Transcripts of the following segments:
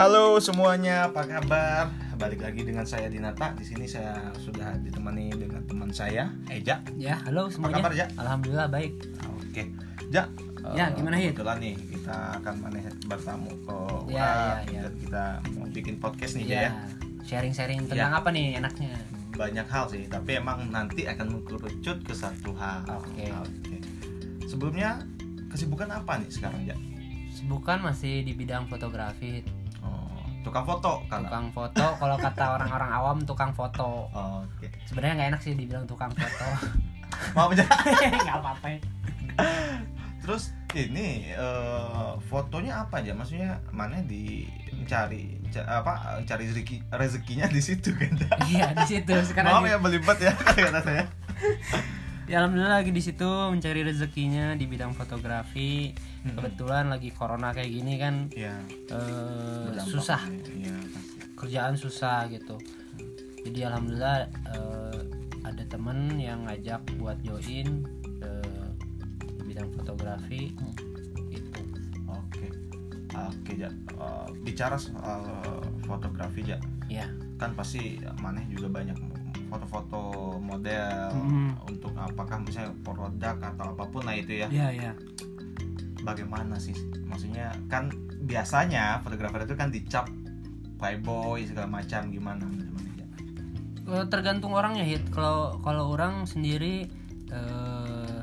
Halo semuanya, apa kabar? Balik lagi dengan saya Dinata. Di sini saya sudah ditemani dengan teman saya, Eja. Ya, halo semuanya. kabar, Ja? Alhamdulillah baik. Oke, Ja. Ya, eh, gimana, Hit? Kebetulan nih kita akan maneh bertamu ke Ya, ya, ya. dan kita mau bikin podcast nih, Ya, ya. sharing-sharing tentang apa nih enaknya? Banyak hal sih, tapi emang nanti akan mengerucut ke satu hal. Oke. Sebelumnya kesibukan apa nih sekarang, Ja? Bukan masih di bidang fotografi, tukang foto kan? tukang foto. Kalau kata orang-orang awam tukang foto. Oh, Oke. Sebenarnya nggak enak sih dibilang tukang foto. Maaf Ja. Nggak apa-apa. Terus ini eh, fotonya apa aja? Maksudnya mana di mencari ca- apa cari rezeki rezekinya di situ kan? Iya di situ sekarang. Maaf ya belibet ya kata saya. Ya alhamdulillah lagi di situ mencari rezekinya di bidang fotografi. Mm-mm. Kebetulan lagi corona kayak gini kan eh, berdampak susah ya. Iya. kerjaan susah gitu jadi alhamdulillah eh, ada temen yang ngajak buat join eh, di bidang fotografi itu Oke. Oke, ja. Eh, bicara soal fotografi, ja. ya Kan pasti maneh juga banyak foto-foto model Untuk apakah misalnya produk atau apa pun lah itu ya. ya ya bagaimana sih? Maksudnya kan biasanya fotografer itu kan dicap playboy segala macam gimana ya? Eh, tergantung orangnya hit. Kalau kalau orang sendiri eh,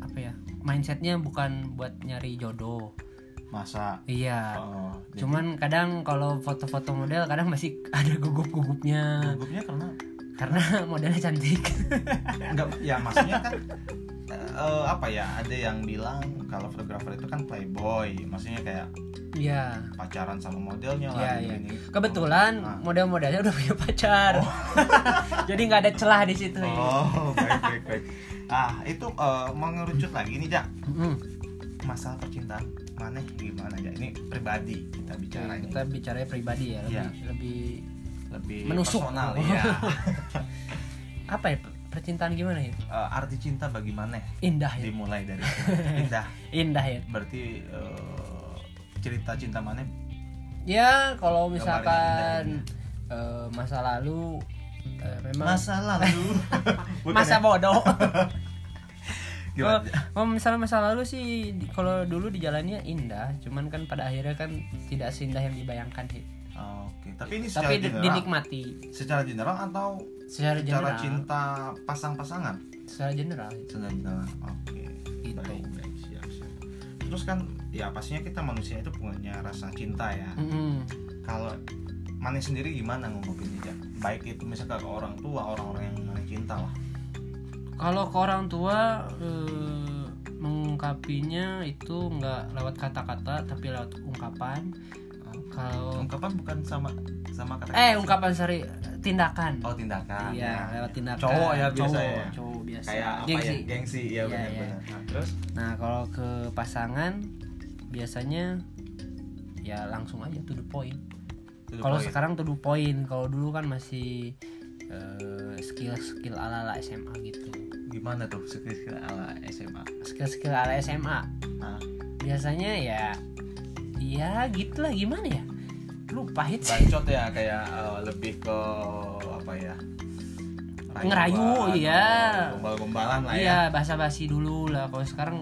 apa ya mindsetnya bukan buat nyari jodoh. Masa? Iya. Oh, jadi cuman kadang kalau foto-foto model kadang masih ada gugup-gugupnya. Gugupnya karena karena modelnya cantik enggak ya maksudnya kan eh, apa ya ada yang bilang kalau fotografer itu kan playboy maksudnya kayak Iya pacaran sama modelnya Iya, lah iya. gini. Kebetulan Ah. model-modelnya udah punya pacar. Jadi nggak ada celah di situ. oh baik baik baik ah itu eh, mau ngerucut lagi nih jak Mm. masalah percintaan mana gimana ya ini pribadi kita bicara ini Kita bicaranya pribadi ya, lebih Iya. lebih lebih Menusuk. personal ya apa ya percintaan gimana ya? Eh, arti cinta bagaimana Indah ya. dimulai dari indah Indah ya. berarti eh, cerita cinta mana Ya kalau misalkan eh, masa lalu eh, memang masa lalu masa ya? bodoh. Gimana? Kalau misalnya masa lalu sih di- kalau dulu dijalannya indah, cuman kan pada akhirnya kan tidak seindah yang dibayangkan sih. Oh, oke tapi ini secara Tapi general dinikmati secara general atau secara secara general. cinta pasang-pasangan Secara general. secara general oke Gitu. baik baik siap siap terus kan ya pastinya kita manusia itu punya rasa cinta ya Mm-mm. kalau mana sendiri gimana ngomongin ya baik itu misalkan ke orang tua orang-orang yang mana cinta lah Kalau ke orang tua eh, mengungkapinya itu nggak lewat kata-kata tapi lewat ungkapan. Kalau ungkapan bukan sama sama kata eh ungkapan sorry tindakan. oh tindakan Iya, ya. lewat tindakan. cowok ya biasa cowok, ya Cowok biasa. kayak apa Gengsi. ya gengsi ya Iya, benar-benar Nah, terus Nah, kalau ke pasangan biasanya ya langsung aja to the point. Kalau sekarang to the point, kalau dulu kan masih eh, skill-skill ala-ala SMA gitu. gimana tuh skill ala SMA Skill-skill ala SMA. nah, biasanya ya ya gitulah. Gimana ya? Lupa hit bacot ya kayak eh, lebih ke apa ya Ngerayu, rayuan, iya. oh, gombal-gombalan lah ya iya bahasa basi dulu lah. Kalau sekarang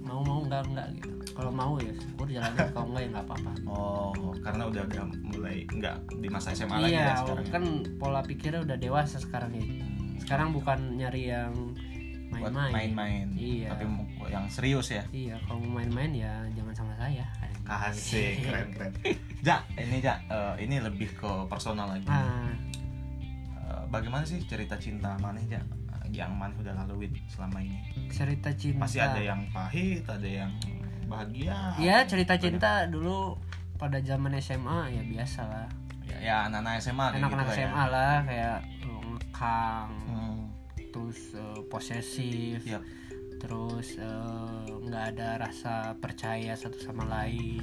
mau mau enggak enggak gitu. Kalau mau ya syukur jalanin. Kalau enggak ya nggak apa-apa. Oh karena udah udah mulai enggak di masa SMA lagi iya ya sekarang ya? kan pola pikirnya udah dewasa sekarang ya. Sekarang bukan nyari yang main-main. main-main. Iya. tapi yang serius ya iya kalau mau main-main ya jangan sama saya Asik, keren keren. Ja, ini Ja, eh, ini lebih ke personal lagi. ah Eh, bagaimana sih cerita cinta Maneh Ja yang Maneh udah laluin selama ini? cerita cinta Pasti ada yang pahit, ada yang bahagia. ya cerita cinta dulu pada zaman SMA ya biasa lah Ya, ya anak-anak SMA anak-anak gitu SMA ya. lah kayak uh, ngekang Hmm, terus uh, posesif Yap. Terus uh, nggak ada rasa percaya satu sama lain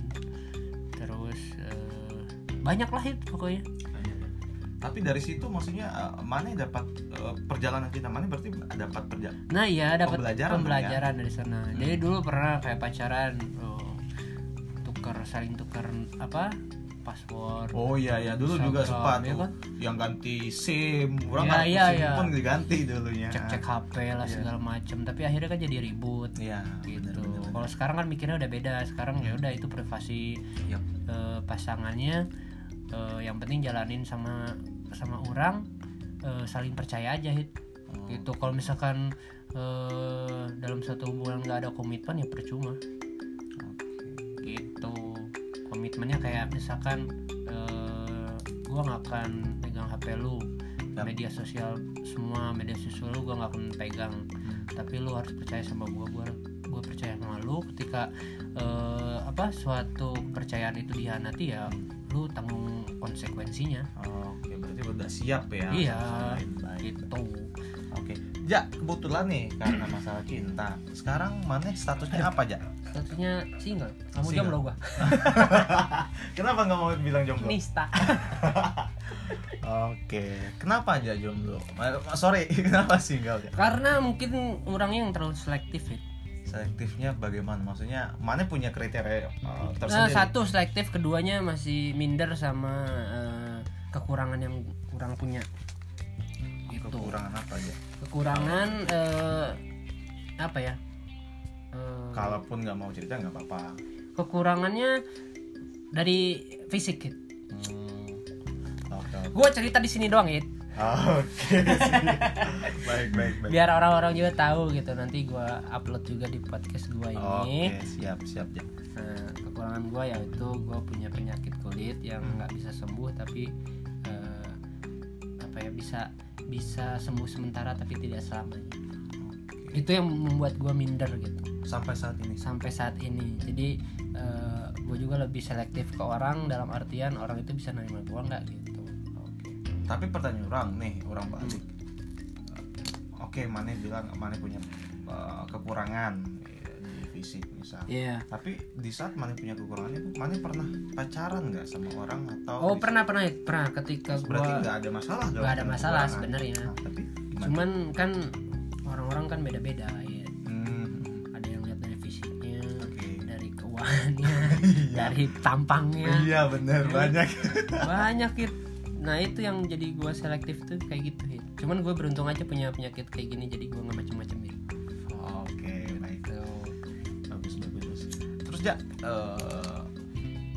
terus uh, banyak lah itu pokoknya banyak ya. Tapi dari situ maksudnya eh, Maneh dapat eh, perjalanan cinta Maneh berarti dapat perjalanan. nah iya dapat Pembelajaran pembelajaran, ya? dari sana Hmm. jadi dulu pernah kayak pacaran oh, tuker saling tuker apa password Oh iya ya dulu juga sempat ya tuh kan? yang ganti SIM, orang Iya, nggak iya, SIM iya. pun diganti dulunya. cek cek HP lah Iya. segala macem tapi akhirnya kan jadi ribut Iya, gitu kalau sekarang kan mikirnya udah beda sekarang ya udah itu privasi Yap. eh, pasangannya eh, yang penting jalanin sama sama orang eh, saling percaya aja hit Oh. gitu kalau misalkan eh, dalam satu hubungan nggak ada komitmen ya percuma gitu komitmennya kayak misalkan eh, gua nggak akan pegang HP lu Yap. media sosial semua media sosial lu gua nggak akan pegang Hmm. tapi lu harus percaya sama gua gua gua percaya sama lu ketika eh, apa suatu kepercayaan itu dihianati ya lu tanggung konsekuensinya Oke, berarti udah siap ya. Iya. Gitu Oke. Ja, kebetulan nih karena masalah cinta. Sekarang mana statusnya apa, Ja? Statusnya single kamu Single. jomblo gua Kenapa nggak mau bilang jomblo? nista Oke. Kenapa aja jomblo? Sorry, kenapa single ya? karena mungkin orangnya yang terlalu selektif ya Selektifnya bagaimana? Maksudnya mana punya kriteria uh, Nah, tersendiri? satu selektif keduanya masih minder sama eh, kekurangan yang kurang punya gitu Kekurangan apa aja? kekurangan eh, apa ya Eh, Kalaupun nggak mau cerita nggak apa-apa. kekurangannya dari fisik Hit. Hmm. Oke. oke. Gua cerita di sini doang Hit. Oke. sih. baik, baik, baik. biar orang-orang juga tahu gitu nanti gua upload juga di podcast gua ini Oke, siap, siap, Ja. Nah, kekurangan gua yaitu gua punya penyakit kulit yang nggak bisa sembuh tapi eh, apa ya bisa bisa sembuh sementara tapi tidak selamanya Oke. itu yang membuat gua minder gitu Sampai saat ini. sampai saat ini jadi eh, gue juga lebih selektif ke orang dalam artian orang itu bisa nerima gue nggak gitu Oke. Tapi pertanyaan orang nih, orang balik. Oke, mana bilang mana punya uh, kekurangan di fisik misal. iya Tapi di saat mana punya kekurangan itu, mana pernah pacaran nggak sama orang atau? oh pernah pernah pernah ketika Berarti gue nggak ada masalah. dong nggak ada masalah sebenarnya Nah, tapi gimana? cuman kan orang-orang kan beda-beda ya keuangannya Iya. dari tampangnya Iya bener banyak. banyak Hit. nah itu yang jadi gue selektif tuh kayak gitu Hit. cuman gue beruntung aja punya penyakit kayak gini jadi gue nggak macem-macem gitu Oke, baik. Bagus, bagus, bagus. Terus ja, eh,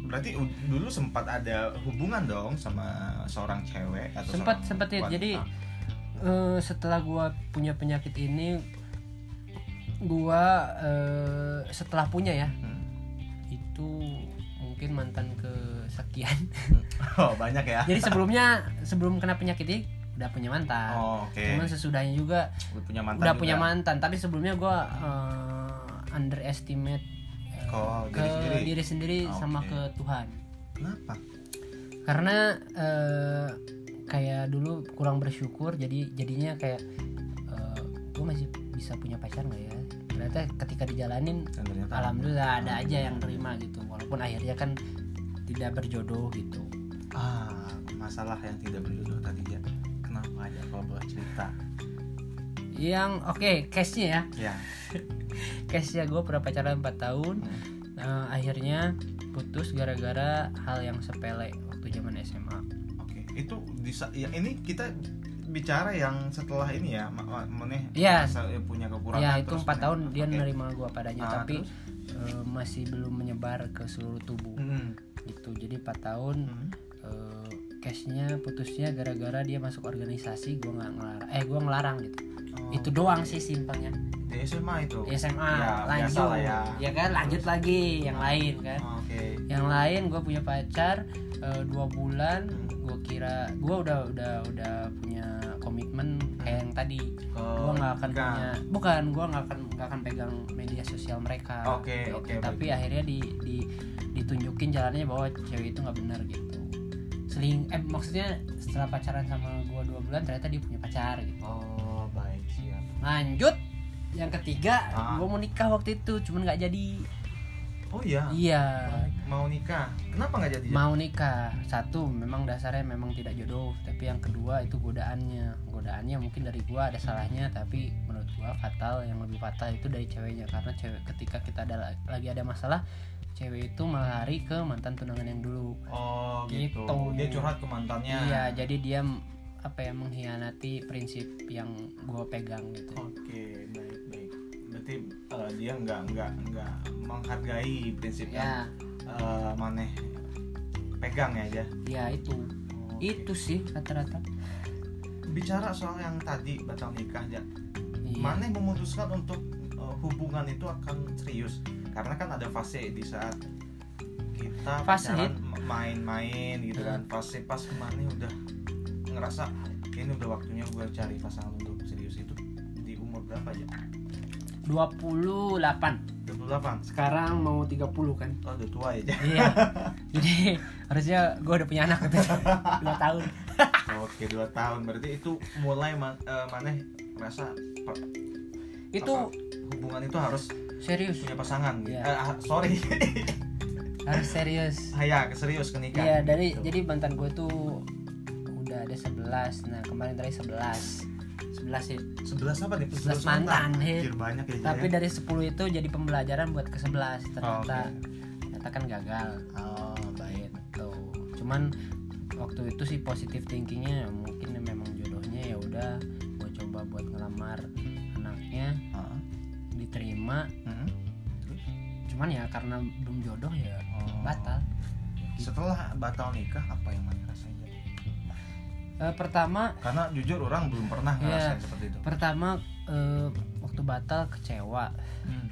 berarti dulu sempat ada hubungan dong sama seorang cewek atau Sempat- sempat, wanita? Jadi, Eh, setelah gua punya penyakit ini gua eh, setelah punya ya itu mungkin mantan kesekian Oh banyak ya. jadi sebelumnya sebelum kena penyakit ini udah punya mantan Oh, Oke. cuman sesudahnya juga Udah punya mantan. udah juga. punya mantan tapi sebelumnya gua eh, underestimate eh, Ke diri sendiri. diri sendiri sama Oke. ke Tuhan Kenapa? karena eh, kayak dulu kurang bersyukur jadi jadinya kayak gue masih bisa punya pacar nggak ya ternyata ketika dijalanin ternyata alhamdulillah ada aja yang terima gitu walaupun akhirnya kan tidak berjodoh gitu Ah, masalah yang tidak berjodoh tadi ya. Kenapa aja kalau boleh cerita? yang oke case nya ya Ya. case nya gue pernah pacaran 4 tahun Hmm. Nah, akhirnya putus gara-gara hal yang sepele waktu zaman SMA Oke. Itu bisa ya ini kita bicara yang setelah ini ya, meneh masa- punya kekurangan. ya itu terus empat meneh. tahun dia Oke. nerima gue padanya Ah, tapi terus? eh, masih belum menyebar ke seluruh tubuh Hmm. gitu jadi 4 tahun Hmm. eh, cashnya putusnya gara-gara dia masuk organisasi gue nggak ngelarang eh gue ngelarang gitu Oh, itu doang sih simpelnya di SMA itu. SMA Ya, lanjut lah ya. kan lanjut lagi yang lain kan Oke. yang lain gue punya pacar eh, dua bulan Hmm. gue kira gue udah udah udah punya komitmen kayak yang tadi gue nggak akan enggak. punya bukan gue nggak akan nggak akan pegang media sosial mereka Oke, gitu. oke, tapi akhirnya di, di ditunjukin jalannya bahwa cewek itu nggak benar gitu seling eh maksudnya setelah pacaran sama gue dua bulan ternyata dia punya pacar gitu Oh, baik, siap. lanjut yang ketiga Ah. gue mau nikah waktu itu cuman nggak jadi Oh iya. iya Mau nikah. Kenapa nggak jadi? mau nikah satu memang dasarnya memang tidak jodoh tapi yang kedua itu godaannya godaannya mungkin dari gua ada salahnya tapi menurut gua fatal yang lebih fatal itu dari ceweknya karena cewek ketika kita ada lagi ada masalah cewek itu malah lari ke mantan tunangan yang dulu oh gitu. Gitu. dia curhat ke mantannya iya jadi dia apa ya mengkhianati prinsip yang gue pegang gitu oke baik baik berarti eh, dia nggak nggak nggak menghargai prinsip yang ya eh, maneh pegang ya aja? Ya itu. Itu sih rata-rata. Bicara soal yang tadi batal nikah ya iya. Maneh memutuskan untuk eh, hubungan itu akan serius. Karena kan ada fase di saat kita Fase. main-main gitu kan. Fase pas maneh udah ngerasa ini udah waktunya gue cari pasangan untuk serius itu. Di umur berapa ya 28 28 sekarang mau 30 kan? Oh udah tua ya iya. Jadi harusnya gue udah punya anak gitu dua tahun. Oke dua tahun. Berarti itu mulai ma- eh, maneh merasa itu apa, hubungan itu harus serius. punya pasangan. Iya. Ah, sorry. Harus serius. Ah, ya serius ke nikah. Iya dari Gitu. jadi mantan gue tuh udah ada 11 nah kemarin tadi 11 11 sih 11 apa nih? 11 mantan, hit. Anjir, banyak ya. tapi Jaya. dari 10 itu jadi pembelajaran buat ke 11 ternyata Oh, ternyata kan gagal Oh, baik. gitu cuman waktu itu sih positif thinkingnya mungkin memang jodohnya ya udah gue coba buat ngelamar anaknya Heeh. diterima Hmm. Terus? cuman ya karena belum jodoh ya Oh. batal Setelah batal nikah apa yang? Eh, pertama Karena jujur orang belum pernah Iya. ngerasain seperti itu. pertama eh, waktu batal kecewa Hmm.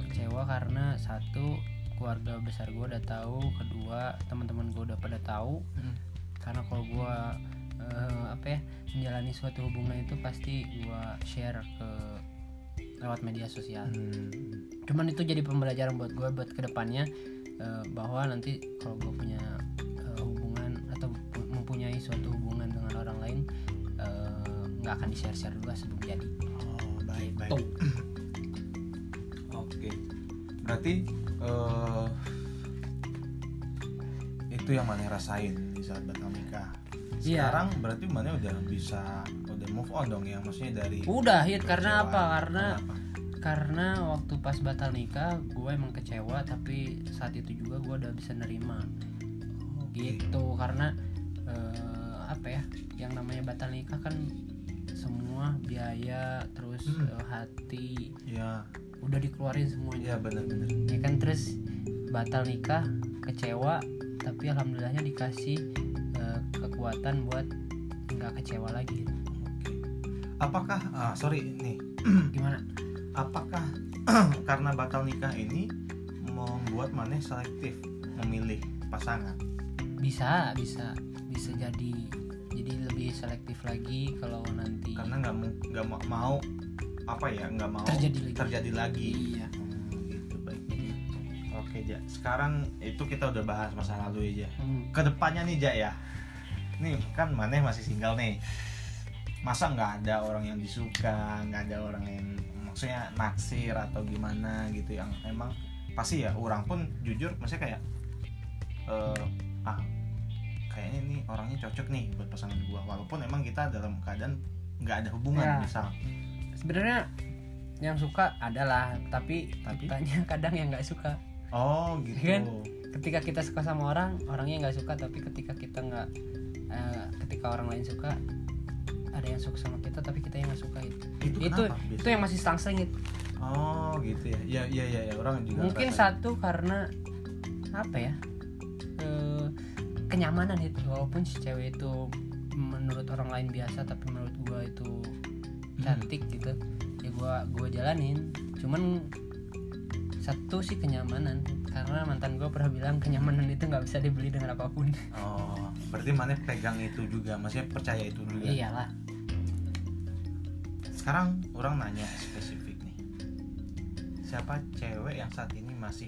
kecewa karena satu keluarga besar gue udah tahu kedua teman-teman gue udah pada tahu Hmm. karena kalau gue eh, apa ya menjalani suatu hubungan itu pasti gue share ke lewat media sosial Hmm. cuman itu jadi pembelajaran buat gue buat ke depannya eh, bahwa nanti kalau gue punya eh, hubungan atau pu- mempunyai suatu hubungan dengan orang lain eh, nggak akan di share share dulu sebelum jadi Oh, baik baik. Tuh. Oke. Berarti eh itu yang mana rasain di saat batal nikah. Iya. Sekarang berarti mana udah bisa udah move on dong ya maksudnya dari udah hit karena apa karena Kenapa? karena waktu pas batal nikah gue emang kecewa tapi saat itu juga gue udah bisa nerima Oke. gitu karena ya yang namanya batal nikah kan semua biaya terus Hmm. eh, hati Iya, udah dikeluarin semuanya benar-benar. ya kan terus batal nikah kecewa tapi alhamdulillahnya dikasih eh, kekuatan buat nggak kecewa lagi gitu. Apakah ah, sorry nih, gimana apakah karena batal nikah ini membuat maneh selektif memilih pasangan? bisa bisa bisa jadi jadi lebih selektif lagi kalau nanti Karena nggak mau nggak ma- mau apa ya nggak mau terjadi lagi terjadi lagi. iya Hmm, gitu baik. Oke ja. Sekarang itu kita udah bahas masa lalu ya ja. Hmm. Ke depannya nih ja ya. Nih kan maneh masih single nih. Masa nggak ada orang yang disuka, nggak ada orang yang maksudnya naksir atau gimana gitu yang emang pasti ya orang pun jujur maksudnya kayak eh, ah kayaknya ini orangnya cocok nih buat pasangan gua walaupun emang kita dalam keadaan nggak ada hubungan Ya. misal sebenarnya yang suka adalah tapi, Tapi? kitanya kadang yang nggak suka oh gitu Kan? ketika kita suka sama orang orangnya nggak suka tapi ketika kita nggak eh, ketika orang lain suka ada yang suka sama kita tapi kita yang nggak suka itu itu itu kenapa itu biasanya? yang masih selang itu oh gitu ya ya ya ya, ya. orang juga mungkin satu karena apa ya kenyamanan itu. Walaupun si cewek itu menurut orang lain biasa tapi menurut gua itu cantik gitu ya gua gua jalanin. Cuman satu sih kenyamanan karena mantan gua pernah bilang kenyamanan itu nggak bisa dibeli dengan apa pun. Oh berarti mana pegang itu juga maksudnya percaya itu juga iyalah. Sekarang orang nanya spesifik nih. Siapa cewek yang saat ini masih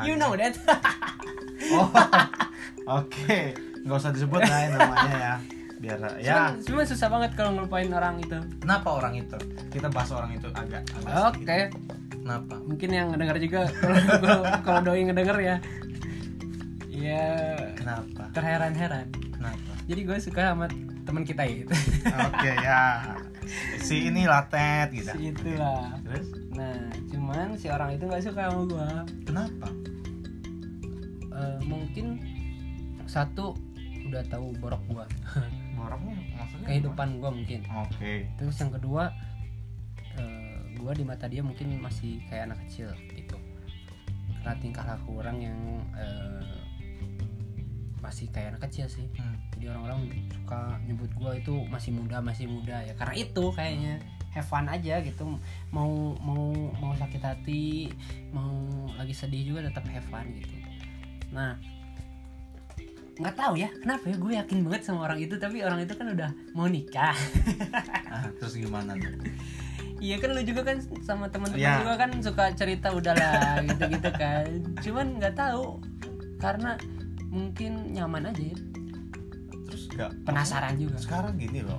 you know that. Oh oke. Nggak usah disebut lah ya namanya ya. Biar ya. Cuman, cuman susah banget kalau ngelupain orang itu. Kenapa orang itu? Kita bahas orang itu agak. Oke. Sedikit. kenapa? Mungkin yang ngedenger juga kalau- doi ngedenger ya. Ya kenapa? terheran-heran. Kenapa? Jadi gue suka sama teman kita gitu oke ya. Si ini latet gitu. Itulah. Terus? Nah cuma cuman si orang itu nggak suka sama gue kenapa Eh, mungkin satu udah tahu borok gue orangnya maksudnya kehidupan gue mungkin. Apa? oke. Terus yang kedua gue di mata dia mungkin masih kayak anak kecil gitu. Karena tingkah laku orang yang eh, masih kayak anak kecil sih. Hmm. jadi orang-orang suka nyebut gue itu masih muda masih muda ya. Karena itu kayaknya. Have fun aja gitu. Mau mau mau sakit hati mau lagi sedih juga tetap have fun gitu nah nggak tahu ya kenapa ya gue yakin banget sama orang itu tapi orang itu kan udah mau nikah Ah, terus gimana tuh Iya kan lu juga kan sama teman-teman Iya. juga kan suka cerita udahlah gitu-gitu kan. Cuman nggak tahu karena mungkin nyaman aja ya. terus gak Penasaran juga. sekarang gini loh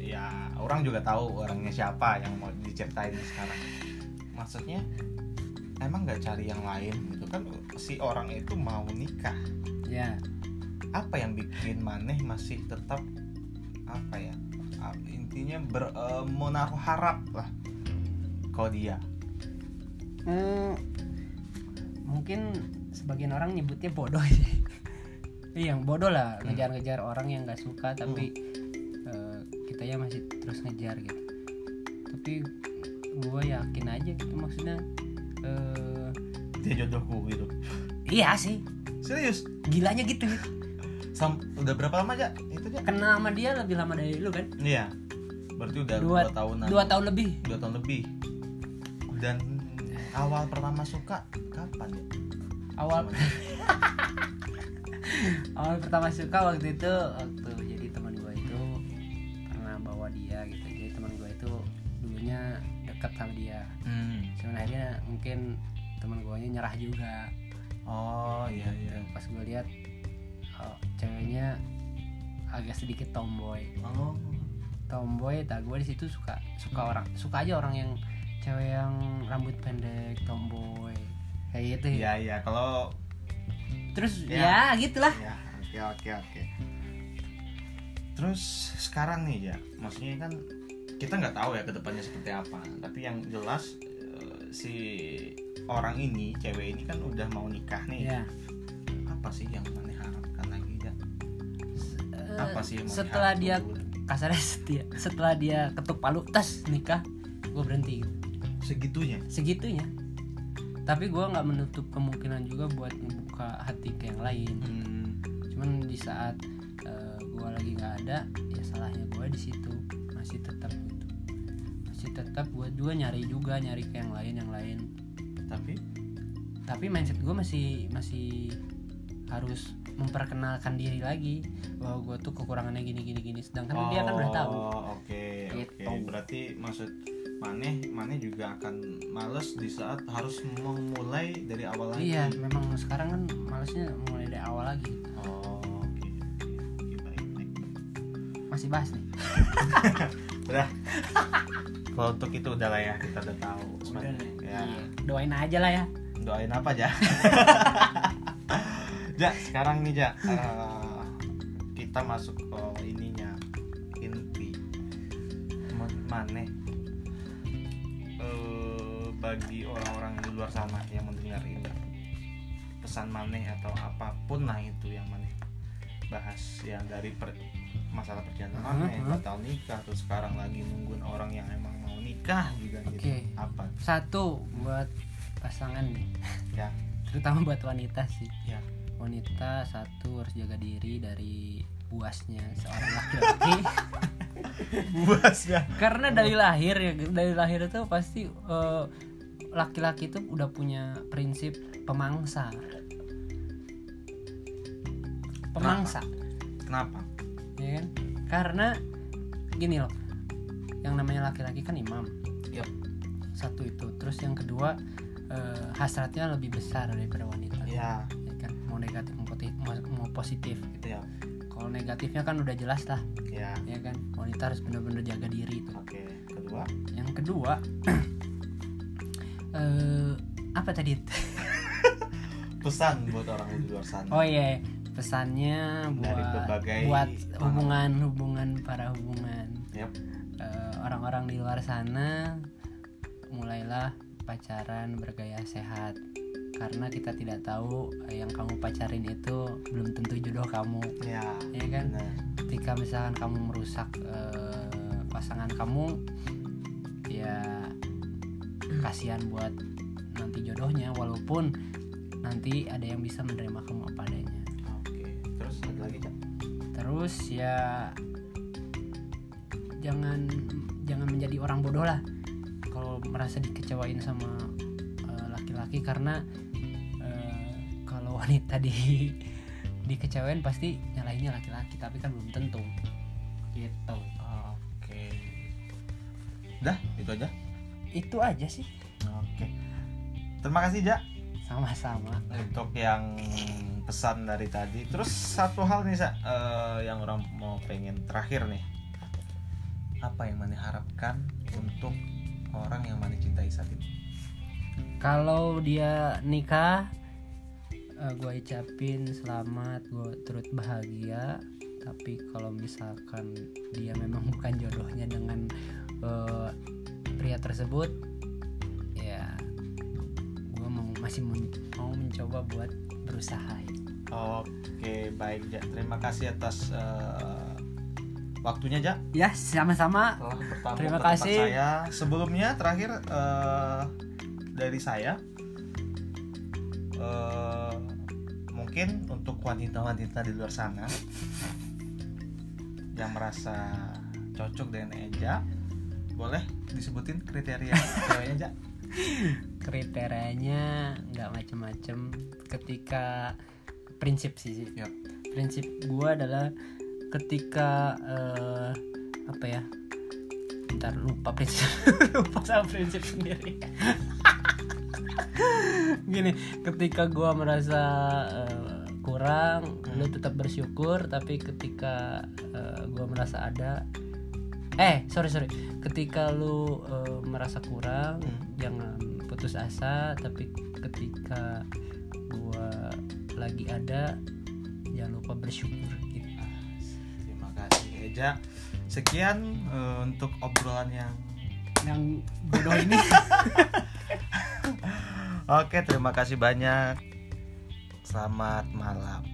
ya orang juga tahu orangnya siapa yang mau diceritain sekarang maksudnya emang nggak cari yang lain gitu kan si orang itu mau nikah Ya. apa yang bikin maneh masih tetap apa ya ah, intinya ber, eh, menaruh harap lah kau dia Hmm, mungkin sebagian orang nyebutnya bodoh sih. Iya, yang bodoh lah Hmm. ngejar-ngejar orang yang nggak suka tapi eh, kitanya masih terus ngejar gitu. Tapi gue yakin aja gitu maksudnya eh, dia jodohku gitu. iya sih. Serius? Gilanya gitu gitu. Sam, udah berapa lama aja itu aja kenal sama dia lebih lama dari lu kan? Iya. Berarti udah Dua- dua, tahunan. dua tahun lebih. Dua tahun lebih. Dan awal pertama suka kapan ya awal dia? awal pertama suka waktu itu mungkin teman gue nyerah juga. Oh iya iya. Pas gue lihat oh, ceweknya agak sedikit tomboy. Oh. Tomboy tak gue di situ suka suka orang suka aja orang yang cewek yang rambut pendek tomboy. Kayak gitu. Iya iya kalau terus Ya. ya gitulah. Ya oke oke oke. Terus sekarang nih ya maksudnya kan kita nggak tahu ya ke depannya seperti apa. Tapi yang jelas si orang ini cewek ini kan udah mau nikah nih. Ya apa sih yang mana harapkan lagi ya Eh, apa sih yang setelah dia kasarnya setia setelah dia ketuk palu tas nikah gue berhenti. Segitunya? Segitunya. Tapi gue nggak menutup kemungkinan juga buat membuka hati ke yang lain. Hmm, cuman di saat gue lagi nggak ada ya salahnya gue di situ. Masih tetap gitu masih tetap gue juga nyari juga nyari ke yang lain yang lain. Tapi? Tapi mindset gue masih masih harus memperkenalkan diri lagi bahwa gue tuh kekurangannya gini gini gini. Sedangkan dia kan udah tahu. Oh, oke oke. Gitu. berarti maksud maneh maneh juga akan males di saat harus memulai dari awal lagi. Iya memang sekarang kan malesnya mulai dari awal lagi. Oh oke oke. Baik baik. Masih bahas nih udah. Kalau untuk itu udah lah ya kita udah tahu. Udah ya. Iya. doain aja lah ya. Doain apa aja ja sekarang nih ja. Eh, kita masuk ke ininya. Inti. Maneh. Eh, bagi orang-orang di luar sana yang mendengar ini pesan maneh atau apa pun lah itu yang maneh bahas yang dari per- masalah perjalanan maneh Mhm. batal nikah terus sekarang lagi nungguin orang yang emang mau nikah juga gitu Oke. apa? Satu buat pasangan nih. Ya. Terutama buat wanita sih. Ya. Wanita satu harus jaga diri dari buasnya seorang laki-laki. Buas ya karena dari lahir ya dari lahir itu pasti eh, laki-laki itu udah punya prinsip pemangsa. Pemangsa. Kenapa ya kan? Karena gini loh. Yang namanya laki-laki kan imam. Yap. satu itu. Terus yang kedua eh, hasratnya lebih besar daripada wanita. Ya ya kan? Mau negatif mau positif, mau- mau positif gitu. Ya kalau negatifnya kan udah jelas lah. Ya ya kan? Wanita harus benar-benar jaga diri itu oke kedua? Yang kedua eh apa tadi? Pesan buat orang di luar sana. Oh iya pesannya Dari buat berbagai buat hubungan hubungan para hubungan. Yap. Eh, orang-orang di luar sana mulailah pacaran bergaya sehat. Karena kita tidak tahu yang kamu pacarin itu belum tentu jodoh kamu. Ya ya kan? benar. ketika misalkan kamu merusak eh, pasangan kamu ya kasihan buat nanti jodohnya walaupun nanti ada yang bisa menerima kamu apa adanya lagi cak. Terus ya jangan jangan menjadi orang bodoh lah. Kalau merasa dikecewain sama eh, laki-laki karena eh, kalau wanita di dikecewain pasti nyalahinnya laki-laki tapi kan belum tentu. Gitu. Oke. Udah itu aja? Itu aja sih. Oke. Terima kasih jak sama-sama. Untuk yang pesan dari tadi. Terus satu hal nih Sa, eh, yang orang mau pengen terakhir nih. Apa yang mana harapkan untuk orang yang mana cintai saat ini? Kalau dia nikah gue ucapin selamat gue turut bahagia. Tapi kalau misalkan dia memang bukan jodohnya dengan eh, pria tersebut masih men- mau mencoba buat berusaha. Oke baik Jak terima kasih atas eh, waktunya Jak ya sama-sama. Terima kasih. saya. Sebelumnya terakhir eh, dari saya eh, mungkin untuk wanita-wanita di luar sana yang merasa cocok dengan Eja boleh disebutin kriteria ceweknya Jak kriterianya nggak macem-macem ketika prinsip sih sih. Yap. prinsip gue adalah ketika eh, apa ya ntar lupa prinsip lupa sama prinsip sendiri gini ketika gue merasa eh, kurang lu tetap bersyukur tapi ketika gue merasa ada eh sorry sorry ketika lu eh, merasa kurang Hmm. jangan putus asa tapi ketika gua lagi ada jangan lupa bersyukur gitu terima kasih Eja sekian eh, untuk obrolan yang yang bodoh ini Oke, terima kasih banyak. Selamat malam.